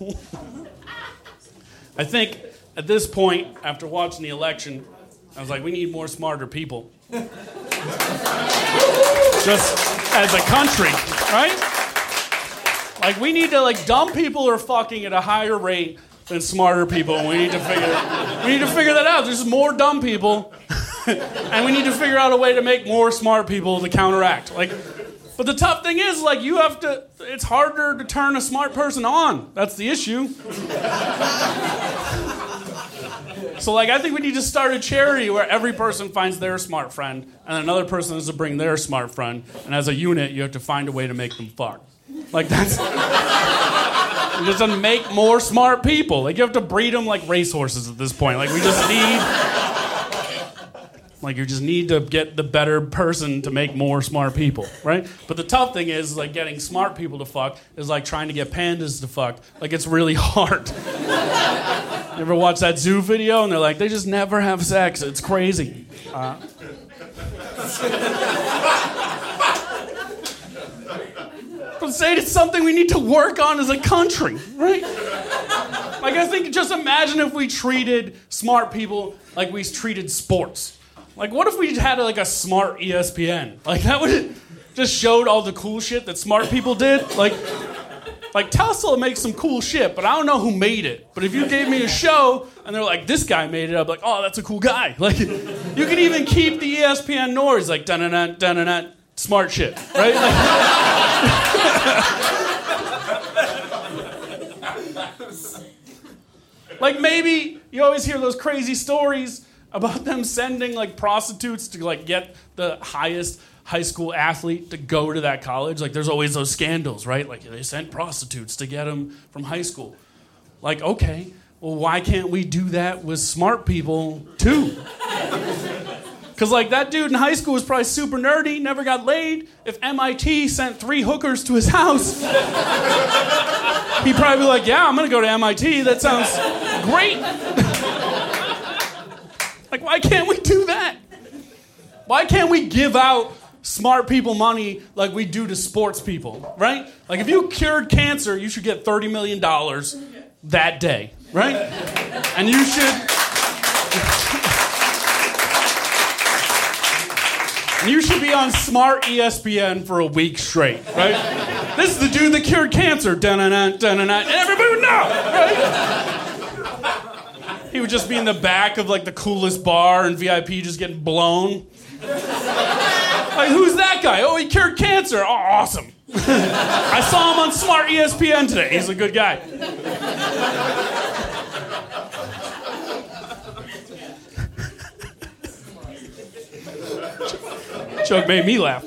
I think at this point, after watching the election, I was like, we need more smarter people. Just as a country, right? Like we need to like dumb people are fucking at a higher rate than smarter people. We need to figure we need to figure that out. There's more dumb people, and we need to figure out a way to make more smart people to counteract. Like, but the tough thing is like you have to. It's harder to turn a smart person on. That's the issue. So, like, I think we need to start a charity where every person finds their smart friend, and another person has to bring their smart friend, and as a unit, you have to find a way to make them fuck. Like, that's. just to make more smart people. Like, you have to breed them like racehorses at this point. Like, we just need. Like, you just need to get the better person to make more smart people, right? But the tough thing is, like, getting smart people to fuck is like trying to get pandas to fuck. Like, it's really hard. You ever watch that zoo video and they're like, they just never have sex? It's crazy. Uh, but say it's something we need to work on as a country, right? Like, I think just imagine if we treated smart people like we treated sports. Like, what if we had like a smart ESPN? Like, that would just showed all the cool shit that smart people did. Like, like Tesla makes some cool shit, but I don't know who made it. But if you gave me a show and they're like, this guy made it, I'd be like, oh, that's a cool guy. Like, you can even keep the ESPN noise, like dun dun dun dun smart shit, right? Like, like maybe you always hear those crazy stories about them sending like prostitutes to like get the highest high school athlete to go to that college. Like there's always those scandals, right? Like they sent prostitutes to get them from high school. Like, okay, well, why can't we do that with smart people too? Because, like, that dude in high school was probably super nerdy, never got laid. If MIT sent three hookers to his house, he'd probably be like, Yeah, I'm gonna go to MIT. That sounds great. like, why can't we do that? Why can't we give out smart people money like we do to sports people, right? Like if you cured cancer, you should get $30 million that day, right? And you should you should be on smart ESPN for a week straight, right? This is the dude that cured cancer, dun-dun-dun, dun-dun-dun, everybody would know, right? He would just be in the back of like the coolest bar and VIP just getting blown. Like, who's that guy? Oh, he cured cancer. Oh, awesome. I saw him on Smart ESPN today. He's a good guy. Chuck made me laugh.